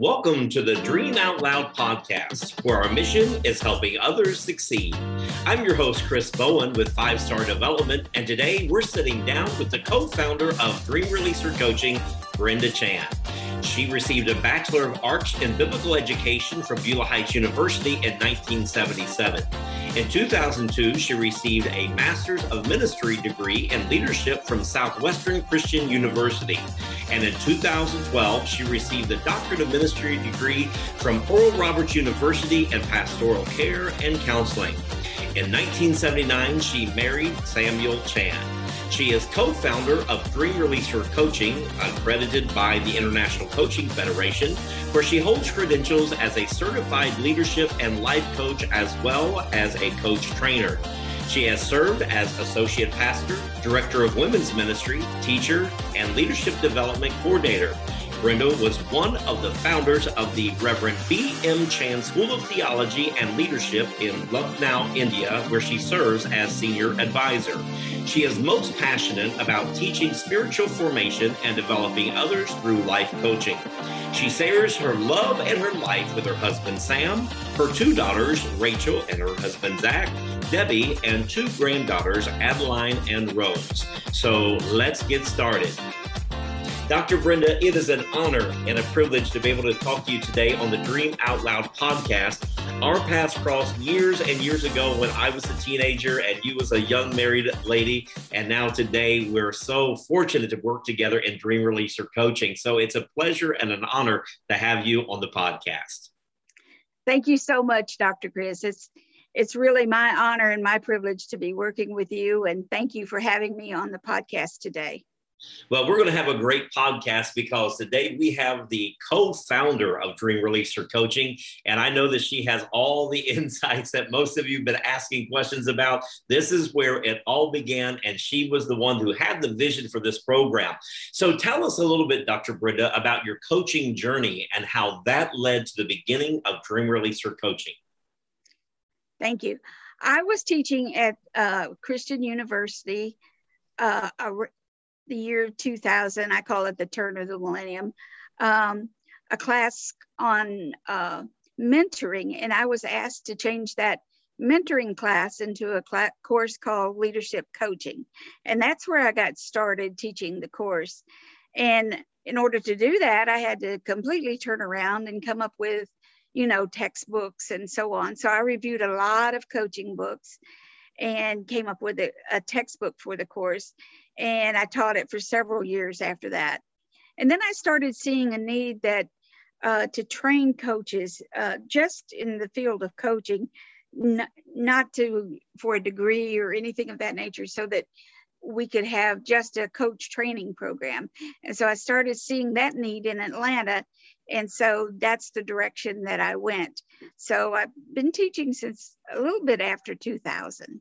Welcome to the Dream Out Loud podcast, where our mission is helping others succeed. I'm your host, Chris Bowen with Five Star Development, and today we're sitting down with the co founder of Dream Releaser Coaching, Brenda Chand. She received a Bachelor of Arts in Biblical Education from Beulah Heights University in 1977. In 2002, she received a Master's of Ministry degree in Leadership from Southwestern Christian University. And in 2012, she received a Doctorate of Ministry degree from Oral Roberts University in Pastoral Care and Counseling. In 1979, she married Samuel Chand. She is co founder of Dream Releaser Coaching, accredited by the International Coaching Federation, where she holds credentials as a certified leadership and life coach as well as a coach trainer. She has served as associate pastor, director of women's ministry, teacher, and leadership development coordinator. Brenda was one of the founders of the Reverend B.M. Chand School of Theology and Leadership in Lucknow, India, where she serves as senior advisor. She is most passionate about teaching spiritual formation and developing others through life coaching. She shares her love and her life with her husband Sam, her two daughters, Rachel and her husband Zach, Debbie, and two granddaughters, Adeline and Rose. So let's get started. Dr. Brenda, it is an honor and a privilege to be able to talk to you today on the Dream Out Loud podcast. Our paths crossed years and years ago when I was a teenager and you was a young married lady. And now today we're so fortunate to work together in Dream Releaser Coaching. So it's a pleasure and an honor to have you on the podcast. Thank you so much, Dr. Chris. It's it's really my honor and my privilege to be working with you. And thank you for having me on the podcast today. Well, we're going to have a great podcast because today we have the co founder of Dream Releaser Coaching. And I know that she has all the insights that most of you have been asking questions about. This is where it all began. And she was the one who had the vision for this program. So tell us a little bit, Dr. Brenda, about your coaching journey and how that led to the beginning of Dream Releaser Coaching. Thank you. I was teaching at uh, Christian University uh, the year 2000, I call it the turn of the millennium, um, a class on uh, mentoring. And I was asked to change that mentoring class into a course called leadership coaching. And that's where I got started teaching the course. And in order to do that, I had to completely turn around and come up with, you know, textbooks and so on. So I reviewed a lot of coaching books and came up with a, a textbook for the course and I taught it for several years after that. And then I started seeing a need that uh, to train coaches uh, just in the field of coaching, n- not to for a degree or anything of that nature, so that we could have just a coach training program. And so I started seeing that need in Atlanta. And so that's the direction that I went. So I've been teaching since a little bit after 2000.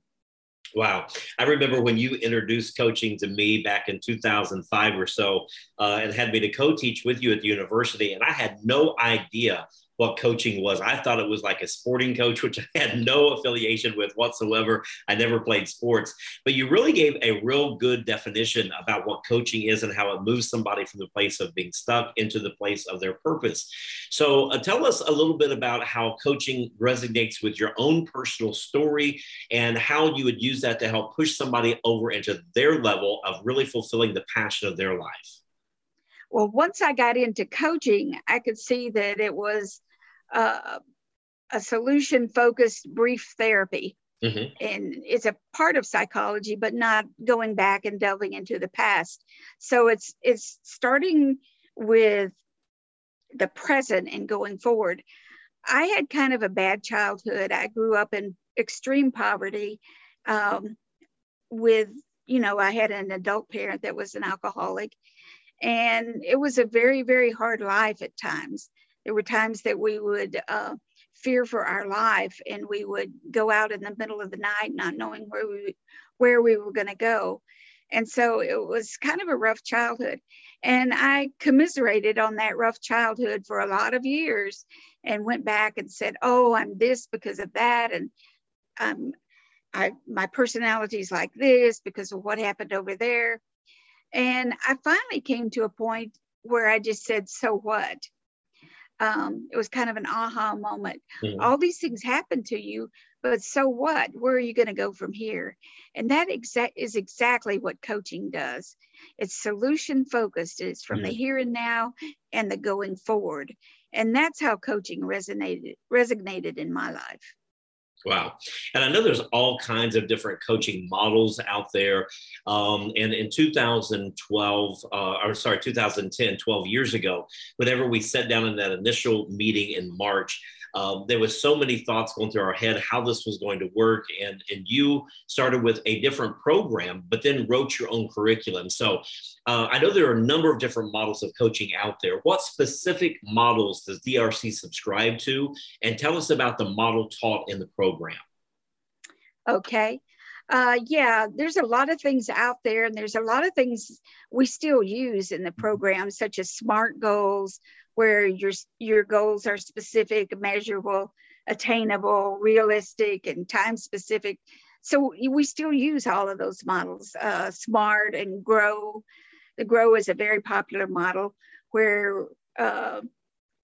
Wow. I remember when you introduced coaching to me back in 2005 or so uh, and had me to co teach with you at the university. And I had no idea what coaching was. I thought it was like a sporting coach, which I had no affiliation with whatsoever. I never played sports, but you really gave a real good definition about what coaching is and how it moves somebody from the place of being stuck into the place of their purpose. So, uh, tell us a little bit about how coaching resonates with your own personal story and how you would use that to help push somebody over into their level of really fulfilling the passion of their life. Well, once I got into coaching, I could see that it was uh, a solution focused brief therapy. Mm-hmm. And it's a part of psychology, but not going back and delving into the past. So it's it's starting with the present and going forward. I had kind of a bad childhood. I grew up in extreme poverty. Um, with you know, I had an adult parent that was an alcoholic, and it was a very very hard life at times. There were times that we would uh, fear for our life and we would go out in the middle of the night not knowing where we where we were going to go. And so it was kind of a rough childhood. And I commiserated on that rough childhood for a lot of years and went back and said, Oh, I'm this because of that. And um, I, my personality is like this because of what happened over there. And I finally came to a point where I just said, So what? Um, it was kind of an aha moment. Mm-hmm. All these things happen to you, but so what? Where are you going to go from here? And that exact is exactly what coaching does. It's solution focused. It's from mm-hmm. the here and now and the going forward. And that's how coaching resonated resonated in my life. Wow. And I know there's all kinds of different coaching models out there. Um, and in 2012, uh, or sorry, 2010, 12 years ago, whenever we sat down in that initial meeting in March, um, there was so many thoughts going through our head how this was going to work and and you started with a different program but then wrote your own curriculum. So uh, i know there are a number of different models of coaching out there. What specific models does drc subscribe to? And tell us about the model taught in the program. Okay. Uh, yeah, there's a lot of things out there, and there's a lot of things we still use in the mm-hmm. program, such as SMART goals, where your your goals are specific, measurable, attainable, realistic, and time specific. So we still use all of those models, uh, SMART and GROW. The GROW is a very popular model where uh,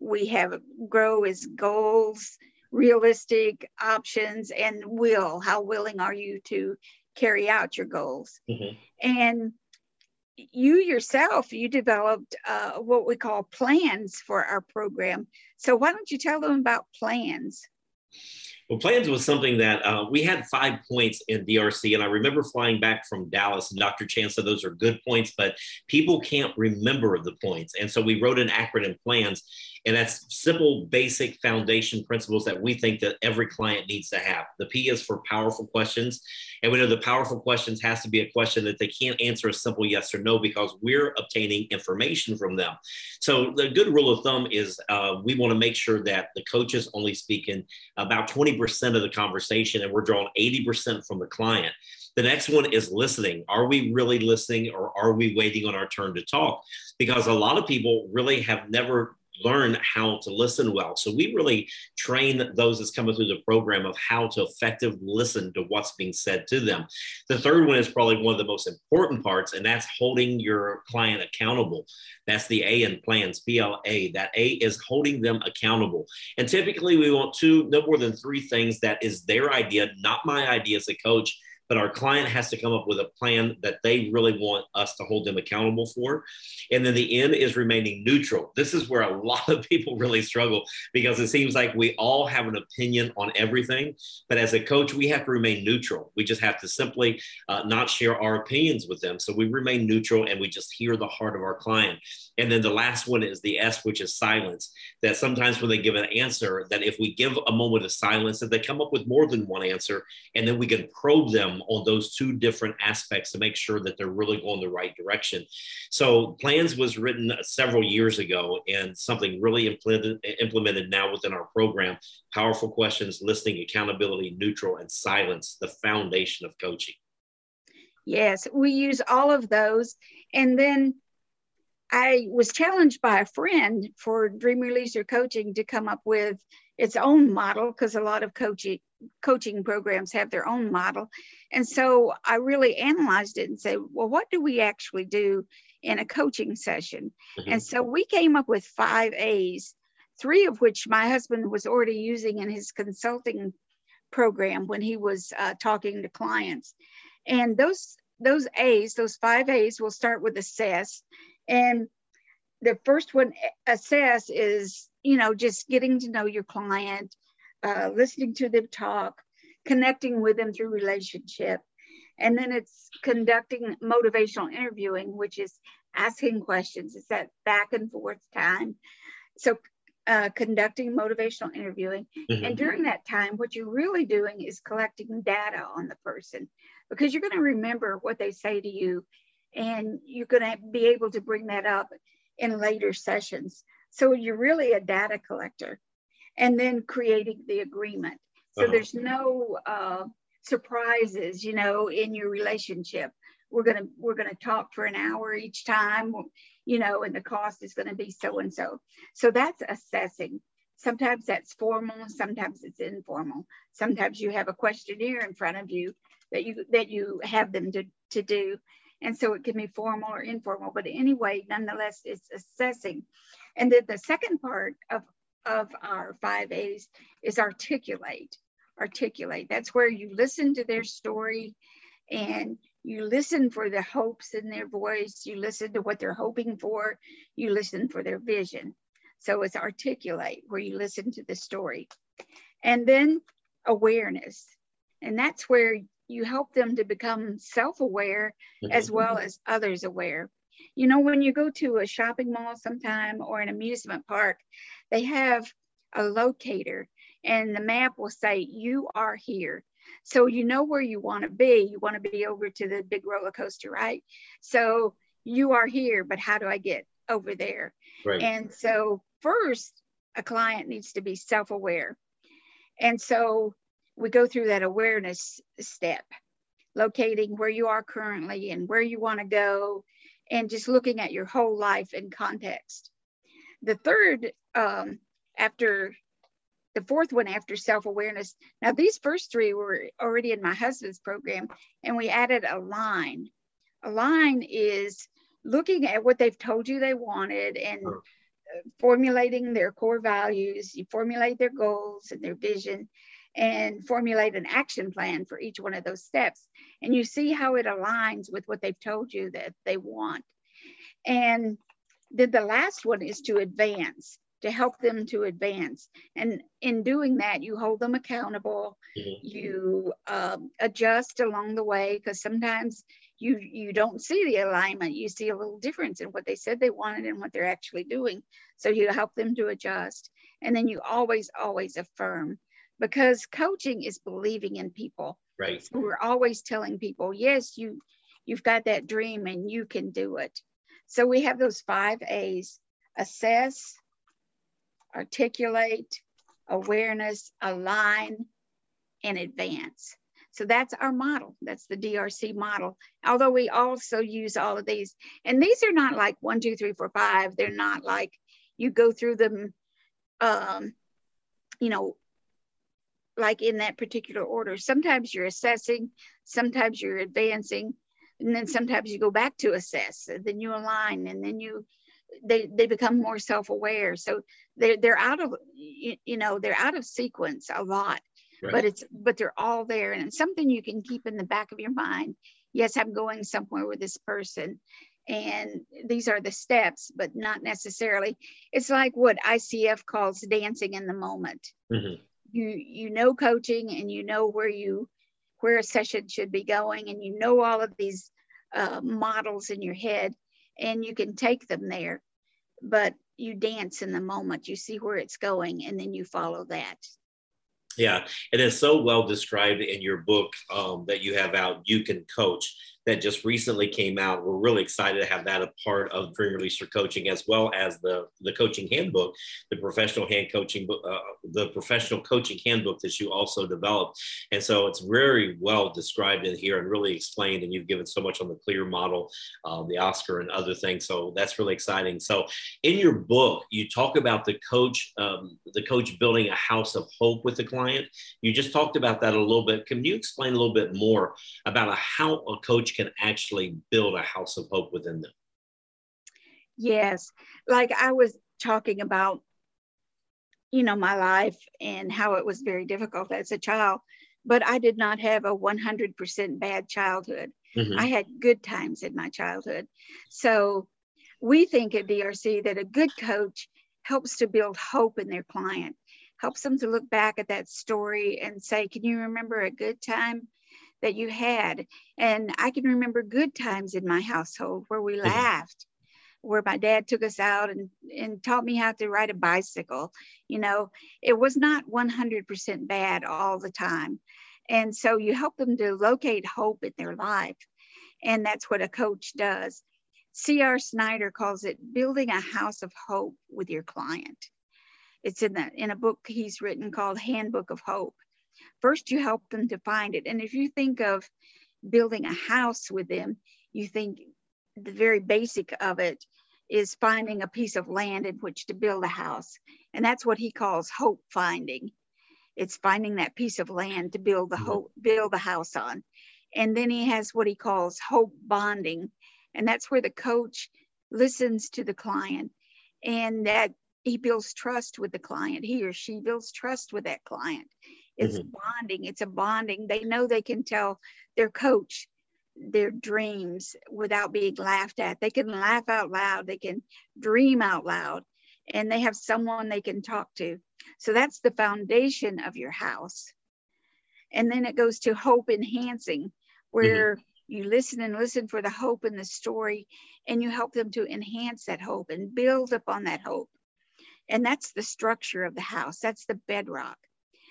we have GROW is goals, realistic options, and will. How willing are you to carry out your goals? Mm-hmm. And you yourself, you developed uh, what we call plans for our program. So why don't you tell them about plans? Well, plans was something that uh, we had five points in DRC, and I remember flying back from Dallas, and Dr. Chand said those are good points, but people can't remember the points. And so we wrote an acronym plans, and that's simple, basic foundation principles that we think that every client needs to have. The P is for powerful questions. And we know the powerful questions has to be a question that they can't answer a simple yes or no because we're obtaining information from them. So the good rule of thumb is uh, we want to make sure that the coach is only speaking about 20% of the conversation and we're drawing 80% from the client. The next one is listening. Are we really listening or are we waiting on our turn to talk? Because a lot of people really have never learn how to listen well. So we really train those that's coming through the program of how to effectively listen to what's being said to them. The third one is probably one of the most important parts, and that's holding your client accountable. That's the A in plans, PLA. That A is holding them accountable. And typically we want two, no more than three things that is their idea, not my idea as a coach but our client has to come up with a plan that they really want us to hold them accountable for. And then the end is remaining neutral. This is where a lot of people really struggle because it seems like we all have an opinion on everything. But as a coach, we have to remain neutral. We just have to simply uh, not share our opinions with them. So we remain neutral and we just hear the heart of our client. And then the last one is the S, which is silence. That sometimes when they give an answer, that if we give a moment of silence, that they come up with more than one answer, and then we can probe them on those two different aspects to make sure that they're really going the right direction. So plans was written several years ago, and something really implemented, implemented now within our program. Powerful questions, listening, accountability, neutral, and silence, the foundation of coaching. Yes, we use all of those. And then I was challenged by a friend for Dream Releaser Coaching to come up with its own model because a lot of coaching coaching programs have their own model. And so I really analyzed it and said, well, what do we actually do in a coaching session? Mm-hmm. And so we came up with five A's, three of which my husband was already using in his consulting program when he was uh, talking to clients. And those those A's, those five A's, will start with assess. And the first one, assess, is you know just getting to know your client, uh, listening to them talk, connecting with them through relationship. And then it's conducting motivational interviewing, which is asking questions. It's that back and forth time. So uh, conducting motivational interviewing. Mm-hmm. And during that time, what you're really doing is collecting data on the person because you're going to remember what they say to you and you're going to be able to bring that up in later sessions. So you're really a data collector and then creating the agreement. So uh-huh. there's no uh, surprises, you know, in your relationship. We're gonna we're gonna talk for an hour each time, you know, and the cost is gonna be so and so. So that's assessing. Sometimes that's formal, sometimes it's informal. Sometimes you have a questionnaire in front of you that you that you have them to, to do. And so it can be formal or informal, but anyway, nonetheless, it's assessing. And then the second part of of our five A's is articulate. Articulate. That's where you listen to their story and you listen for the hopes in their voice. You listen to what they're hoping for. You listen for their vision. So it's articulate, where you listen to the story. And then awareness. And that's where you help them to become self aware as mm-hmm. well as others aware. You know, when you go to a shopping mall sometime or an amusement park, they have a locator and the map will say, You are here. So you know where you want to be. You want to be over to the big roller coaster, right? So you are here, but how do I get over there? Right. And so first, a client needs to be self-aware. And so we go through that awareness step, locating where you are currently and where you want to go, and just looking at your whole life in context. The third, um, after the fourth one after self-awareness. Now these first three were already in my husband's program and we added a line. A line is looking at what they've told you they wanted and formulating their core values. You formulate their goals and their vision and formulate an action plan for each one of those steps. And you see how it aligns with what they've told you that they want. And then the last one is to advance to help them to advance. And in doing that, you hold them accountable. Mm-hmm. You um, adjust along the way because sometimes you you don't see the alignment. You see a little difference in what they said they wanted and what they're actually doing. So you help them to adjust. And then you always, always affirm because coaching is believing in people. Right. So we're always telling people, yes, you you've got that dream and you can do it. So we have those five A's assess, articulate, awareness, align, and advance. So that's our model. That's the DRC model. Although we also use all of these, and these are not like one, two, three, four, five. They're not like you go through them, um, you know, like in that particular order. Sometimes you're assessing, sometimes you're advancing, and then sometimes you go back to assess, and then you align, and then you they they become more self-aware. So they're they're out of you, you know they're out of sequence a lot right. but it's but they're all there. And it's something you can keep in the back of your mind. Yes i'm going somewhere with this person and these are the steps but not necessarily. It's like what icf calls dancing in the moment. Mm-hmm. you you know coaching and you know where you where a session should be going and you know all of these uh, models in your head and you can take them there but you dance in the moment you see where it's going and then you follow that. Yeah it is so well described in your book um, that you have out you can coach that just recently came out. We're really excited to have that a part of Dream Releaser Coaching, as well as the the coaching handbook, the professional hand coaching uh, the professional coaching handbook that you also developed. And so it's very well described in here and really explained. And you've given so much on the clear model, uh, the Oscar, and other things. So that's really exciting. So in your book, you talk about the coach, um, the coach building a house of hope with the client. You just talked about that a little bit. Can you explain a little bit more about a, how a coach can actually build a house of hope within them. Yes. Like I was talking about, you know, my life and how it was very difficult as a child, but I did not have a 100% bad childhood. Mm-hmm. I had good times in my childhood. So we think at DRC that a good coach helps to build hope in their client, helps them to look back at that story and say, Can you remember a good time? That you had. And I can remember good times in my household where we laughed, where my dad took us out and, and taught me how to ride a bicycle. You know, it was not 100% bad all the time. And so you help them to locate hope in their life. And that's what a coach does. C.R. Snyder calls it building a house of hope with your client. It's in, the, in a book he's written called Handbook of Hope. First, you help them to find it. And if you think of building a house with them, you think the very basic of it is finding a piece of land in which to build a house. And that's what he calls hope finding. It's finding that piece of land to build the hope, build the house on. And then he has what he calls hope bonding. And that's where the coach listens to the client. And that he builds trust with the client. He or she builds trust with that client. It's mm-hmm. bonding. It's a bonding. They know they can tell their coach their dreams without being laughed at. They can laugh out loud. They can dream out loud, and they have someone they can talk to. So that's the foundation of your house. And then it goes to hope enhancing, where mm-hmm. you listen and listen for the hope in the story, and you help them to enhance that hope and build upon that hope. And that's the structure of the house. That's the bedrock.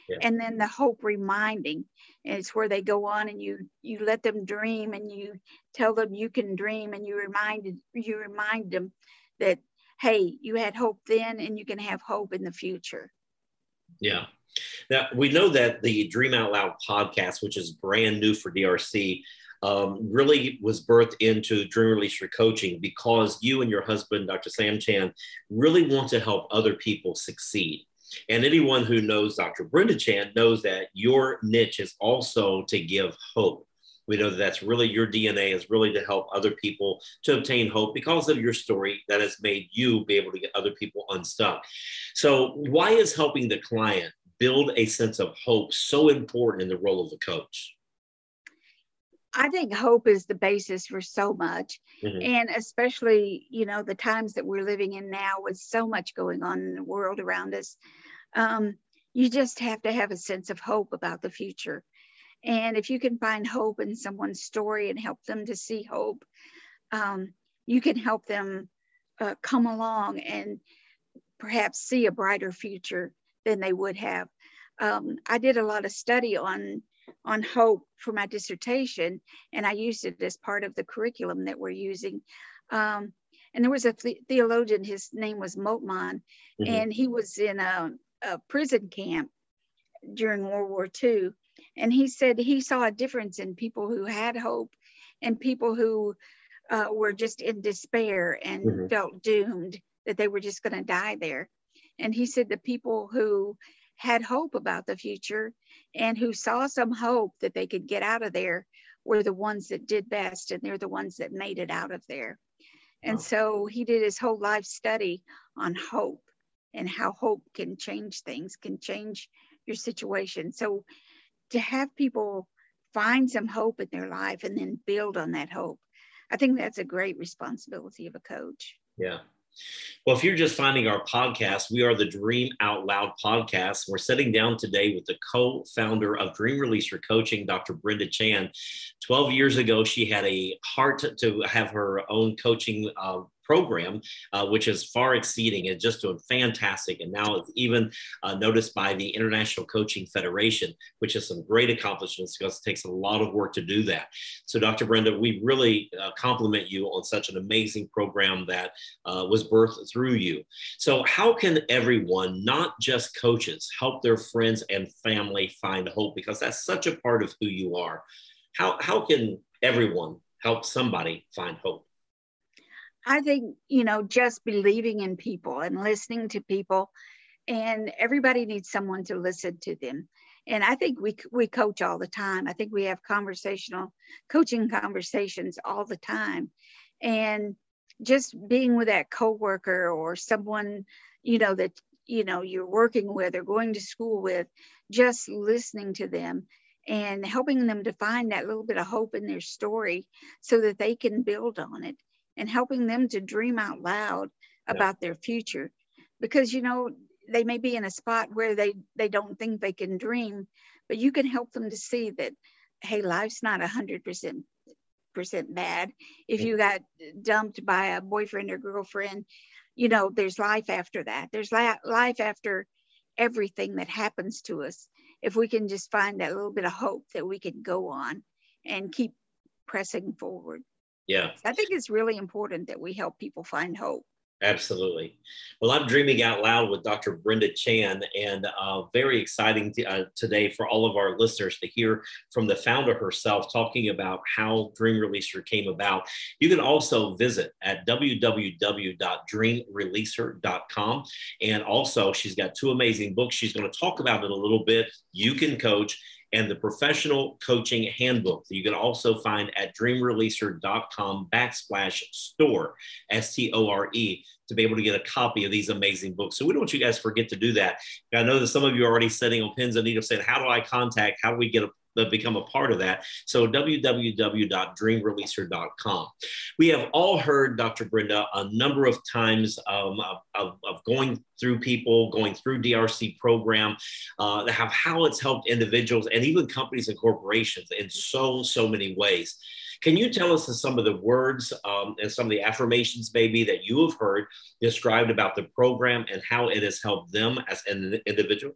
Yeah. And then the hope reminding And it's where they go on and you you let them dream and you tell them you can dream and you reminded you remind them that hey you had hope then and you can have hope in the future yeah now we know that the dream out loud podcast which is brand new for drc um, really was birthed into Dream Releaser Coaching because you and your husband, Dr. Sam Chand, really want to help other people succeed. And anyone who knows Dr. Brenda Chand knows that your niche is also to give hope. We know that that's really your DNA is really to help other people to obtain hope because of your story that has made you be able to get other people unstuck. So, why is helping the client build a sense of hope so important in the role of the coach? I think hope is the basis for so much. Mm-hmm. And especially, you know, the times that we're living in now with so much going on in the world around us, um, you just have to have a sense of hope about the future. And if you can find hope in someone's story and help them to see hope, um, you can help them uh, come along and perhaps see a brighter future than they would have. Um, I did a lot of study on on hope for my dissertation, and I used it as part of the curriculum that we're using. Um, and there was a th- theologian, his name was Moltmann, mm-hmm. and he was in a, a prison camp during World War II. And he said he saw a difference in people who had hope and people who uh, were just in despair and mm-hmm. felt doomed that they were just going to die there. And he said the people who had hope about the future and who saw some hope that they could get out of there were the ones that did best and they're the ones that made it out of there. And wow. so he did his whole life study on hope and how hope can change things, can change your situation. So to have people find some hope in their life and then build on that hope, I think that's a great responsibility of a coach. Yeah, well, if you're just finding our podcast, we are the Dream Out Loud podcast. We're sitting down today with the co founder of Dream Releaser Coaching, Dr. Brenda Chand. 12 years ago, she had a heart to have her own coaching uh, program, uh, which is far exceeding and just doing fantastic. And now it's even uh, noticed by the International Coaching Federation, which is some great accomplishments because it takes a lot of work to do that. So, Dr. Brenda, we really uh, compliment you on such an amazing program that uh, was birthed through you. So, how can everyone, not just coaches, help their friends and family find hope? Because that's such a part of who you are. How, how can everyone help somebody find hope? I think, you know, just believing in people and listening to people, and everybody needs someone to listen to them. And I think we, we coach all the time. I think we have conversational coaching conversations all the time. And just being with that coworker or someone, you know, that, you know, you're working with or going to school with, just listening to them and helping them to find that little bit of hope in their story so that they can build on it and helping them to dream out loud about yeah. their future. Because you know they may be in a spot where they they don't think they can dream but you can help them to see that hey life's not a hundred percent percent bad. If you got dumped by a boyfriend or girlfriend you know there's life after that. There's life after everything that happens to us. If we can just find that little bit of hope that we can go on and keep pressing forward yeah. I think it's really important that we help people find hope. Absolutely. Well, I'm dreaming out loud with Dr. Brenda Chand, and uh, very exciting to, uh, today for all of our listeners to hear from the founder herself talking about how Dream Releaser came about. You can also visit at www.dreamreleaser.com. And also, she's got two amazing books she's going to talk about in a little bit. You can coach and the Professional Coaching Handbook that you can also find at dreamreleaser.com backslash store, S T O R E, to be able to get a copy of these amazing books. So we don't want you guys forget to do that. I know that some of you are already sitting on pins and needles saying, How do I contact? How do we get a become a part of that. So www.dreamreleaser.com. We have all heard Dr. Brenda a number of times um, of, of, of, going through people, going through DRC program, uh, have how it's helped individuals and even companies and corporations in so, so many ways. Can you tell us some of the words um, and some of the affirmations, maybe, that you have heard described about the program and how it has helped them as an individual?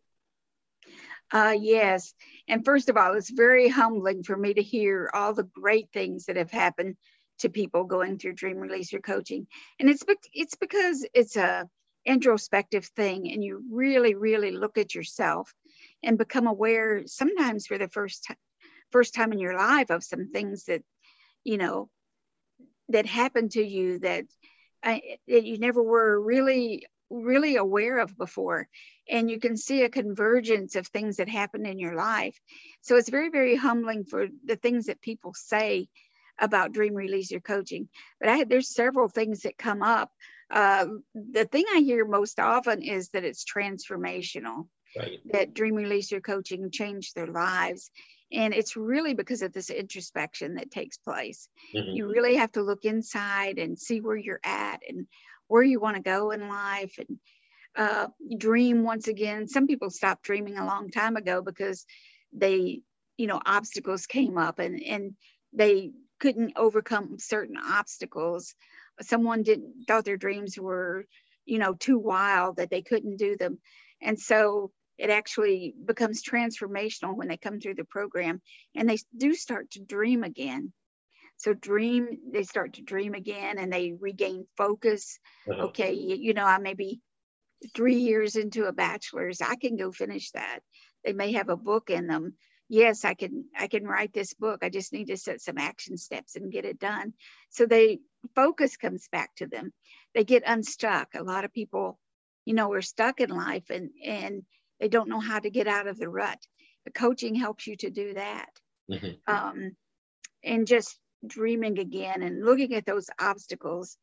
Uh, yes. And first of all, it's very humbling for me to hear all the great things that have happened to people going through dream releaser coaching. And it's, it's because it's a introspective thing and you really, really look at yourself and become aware sometimes for the first time, first time in your life of some things that, you know, that happened to you that, uh, that you never were really really aware of before. And you can see a convergence of things that happen in your life. So it's very very humbling for the things that people say about dream releaser coaching. But I, there's several things that come up. Uh, the thing i hear most often is that it's transformational right. that dream releaser coaching changed their lives. And it's really because of this introspection that takes place. Mm-hmm. you really have to look inside and see where you're at and where you want to go in life and uh, dream once again. Some people stopped dreaming a long time ago because they, you know, obstacles came up and, and they couldn't overcome certain obstacles. Someone didn't thought their dreams were, you know, too wild that they couldn't do them. And so it actually becomes transformational when they come through the program and they do start to dream again. So dream, they start to dream again and they regain focus. Uh-huh. Okay, you, know, I may be three years into a bachelor's, I can go finish that. They may have a book in them. Yes, I can I can write this book. I just need to set some action steps and get it done. So they focus comes back to them. They get unstuck. A lot of people, you know, are stuck in life and and they don't know how to get out of the rut. The coaching helps you to do that. Mm-hmm. Um, and just dreaming again and looking at those obstacles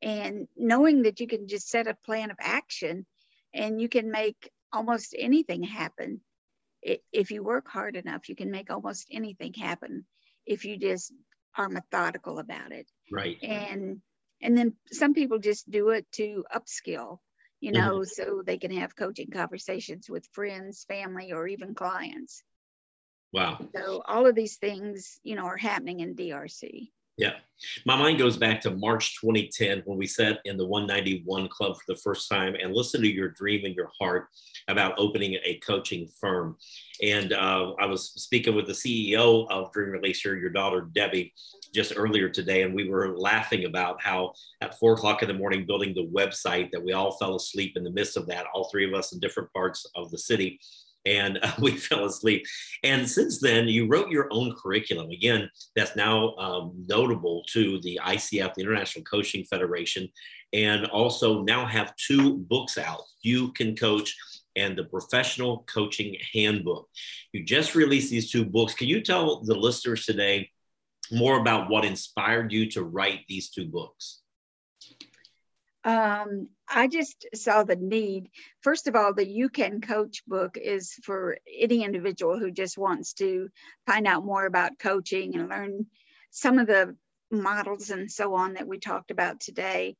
and knowing that you can just set a plan of action and you can make almost anything happen. If you work hard enough you can make almost anything happen if you just are methodical about it. Right. And and then some people just do it to upskill you know mm-hmm. so they can have coaching conversations with friends family or even clients Wow. So all of these things, you know, are happening in DRC. Yeah. My mind goes back to March 2010 when we sat in the 191 Club for the first time and listened to your dream in your heart about opening a coaching firm. And uh, I was speaking with the CEO of Dream Releaser, your daughter, Debbie, just earlier today. And we were laughing about how at four o'clock in the morning, building the website, that we all fell asleep in the midst of that, all three of us in different parts of the city and uh, we fell asleep. And since then, you wrote your own curriculum. Again, that's now um, notable to the ICF, the International Coaching Federation, and also now have two books out. You Can Coach and the Professional Coaching Handbook. You just released these two books. Can you tell the listeners today more about what inspired you to write these two books? Um, I just saw the need. First of all, the You Can Coach book is for any individual who just wants to find out more about coaching and learn some of the models and so on that we talked about today.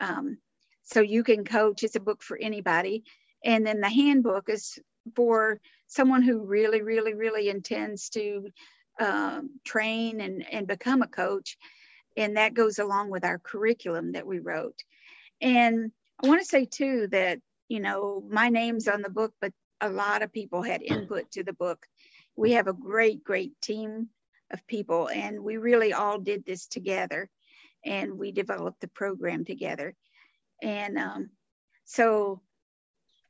Um, so You Can Coach is a book for anybody. And then the handbook is for someone who really, really, really intends to uh, train and, and become a coach. And that goes along with our curriculum that we wrote. And I want to say too that, you know, my name's on the book, but a lot of people had input to the book. We have a great, great team of people, and we really all did this together and we developed the program together. And um, so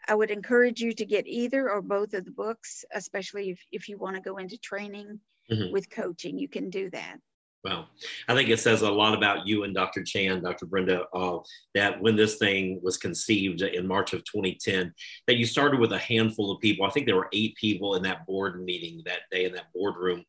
I would encourage you to get either or both of the books, especially if, if you want to go into training mm-hmm. with coaching, you can do that. Well, I think it says a lot about you and Dr. Chand, Dr. Brenda, uh, that when this thing was conceived in March of 2010, that you started with a handful of people. I think there were eight people in that board meeting that day in that boardroom.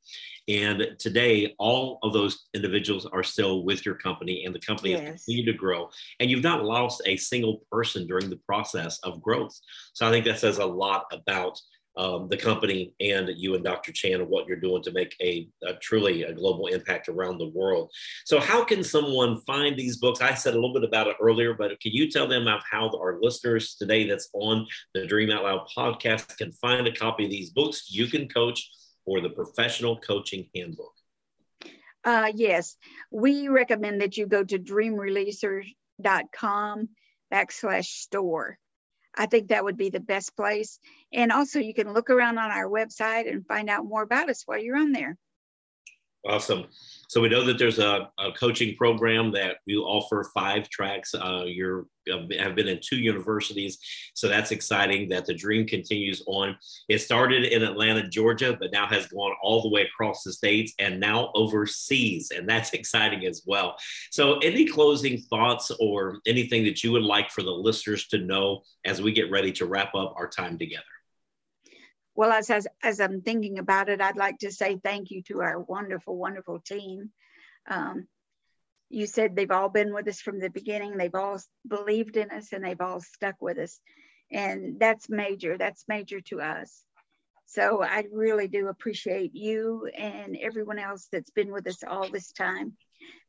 And today, all of those individuals are still with your company, and the company yes. has continued to grow. And you've not lost a single person during the process of growth. So I think that says a lot about um, the company and you and Dr. Chand and what you're doing to make a, a, truly a global impact around the world. So, how can someone find these books? I said a little bit about it earlier, but can you tell them how our listeners today that's on the Dream Out Loud podcast can find a copy of these books? You can coach or the Professional Coaching Handbook. Uh, yes, we recommend that you go to dreamreleaser.com backslash store I think that would be the best place. And also, you can look around on our website and find out more about us while you're on there. Awesome. So we know that there's a, a coaching program that you offer five tracks. Uh, you're uh, have been in two universities, so that's exciting. That the dream continues on. It started in Atlanta, Georgia, but now has gone all the way across the states and now overseas, and that's exciting as well. So, any closing thoughts or anything that you would like for the listeners to know as we get ready to wrap up our time together? Well, as, as, as I'm thinking about it, I'd like to say thank you to our wonderful, wonderful team. Um, you said they've all been with us from the beginning. They've all believed in us and they've all stuck with us. And that's major. That's major to us. So I really do appreciate you and everyone else that's been with us all this time.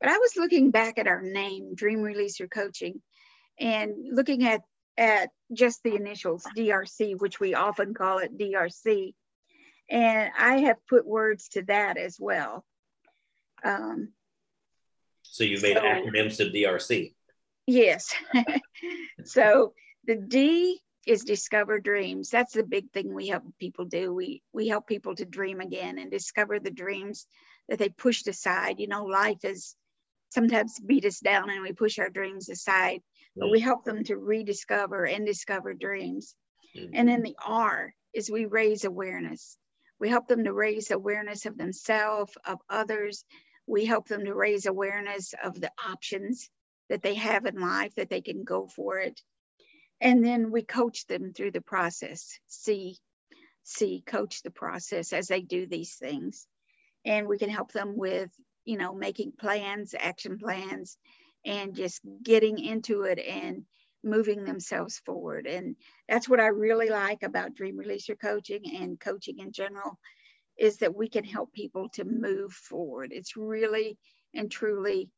But I was looking back at our name, Dream Releaser Coaching, and looking at at just the initials DRC, which we often call it DRC. And I have put words to that as well. Um, so you made so, acronyms to DRC. Yes. so the D is discover dreams. That's the big thing we help people do. We we help people to dream again and discover the dreams that they pushed aside. You know, life is sometimes beat us down and we push our dreams aside but we help them to rediscover and discover dreams. Mm-hmm. And then the R is we raise awareness. We help them to raise awareness of themselves, of others. We help them to raise awareness of the options that they have in life, that they can go for it. And then we coach them through the process, see, see, coach the process as they do these things. And we can help them with, you know, making plans, action plans, and just getting into it and moving themselves forward. And that's what I really like about Dream Releaser coaching and coaching in general is that we can help people to move forward. It's really and truly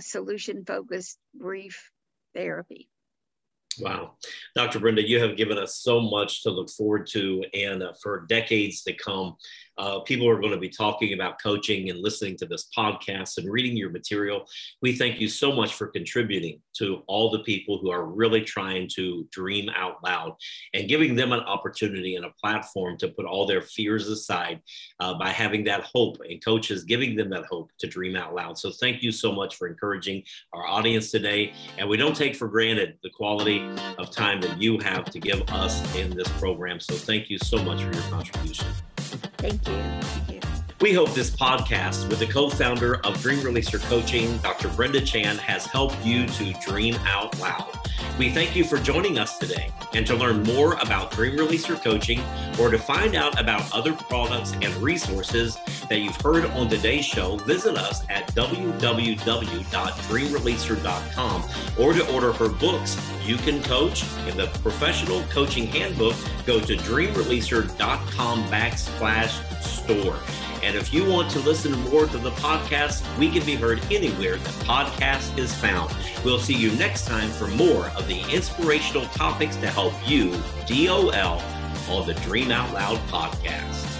solution focused brief therapy. Wow. Dr. Brenda, you have given us so much to look forward to. And uh, for decades to come, uh, people are going to be talking about coaching and listening to this podcast and reading your material. We thank you so much for contributing to all the people who are really trying to dream out loud and giving them an opportunity and a platform to put all their fears aside uh, by having that hope and coaches giving them that hope to dream out loud. So thank you so much for encouraging our audience today. And we don't take for granted the quality of time that you have to give us in this program. So thank you so much for your contribution. Thank you. We hope this podcast with the co founder of Dream Releaser Coaching, Dr. Brenda Chand, has helped you to dream out loud. We thank you for joining us today. And to learn more about Dream Releaser Coaching or to find out about other products and resources that you've heard on today's show, visit us at www.dreamreleaser.com or to order her books, You Can Coach and the Professional Coaching Handbook, go to dreamreleaser.com backslash store. And if you want to listen more to the podcast, we can be heard anywhere the podcast is found. We'll see you next time for more of the inspirational topics to help you DOL on the Dream Out Loud podcast.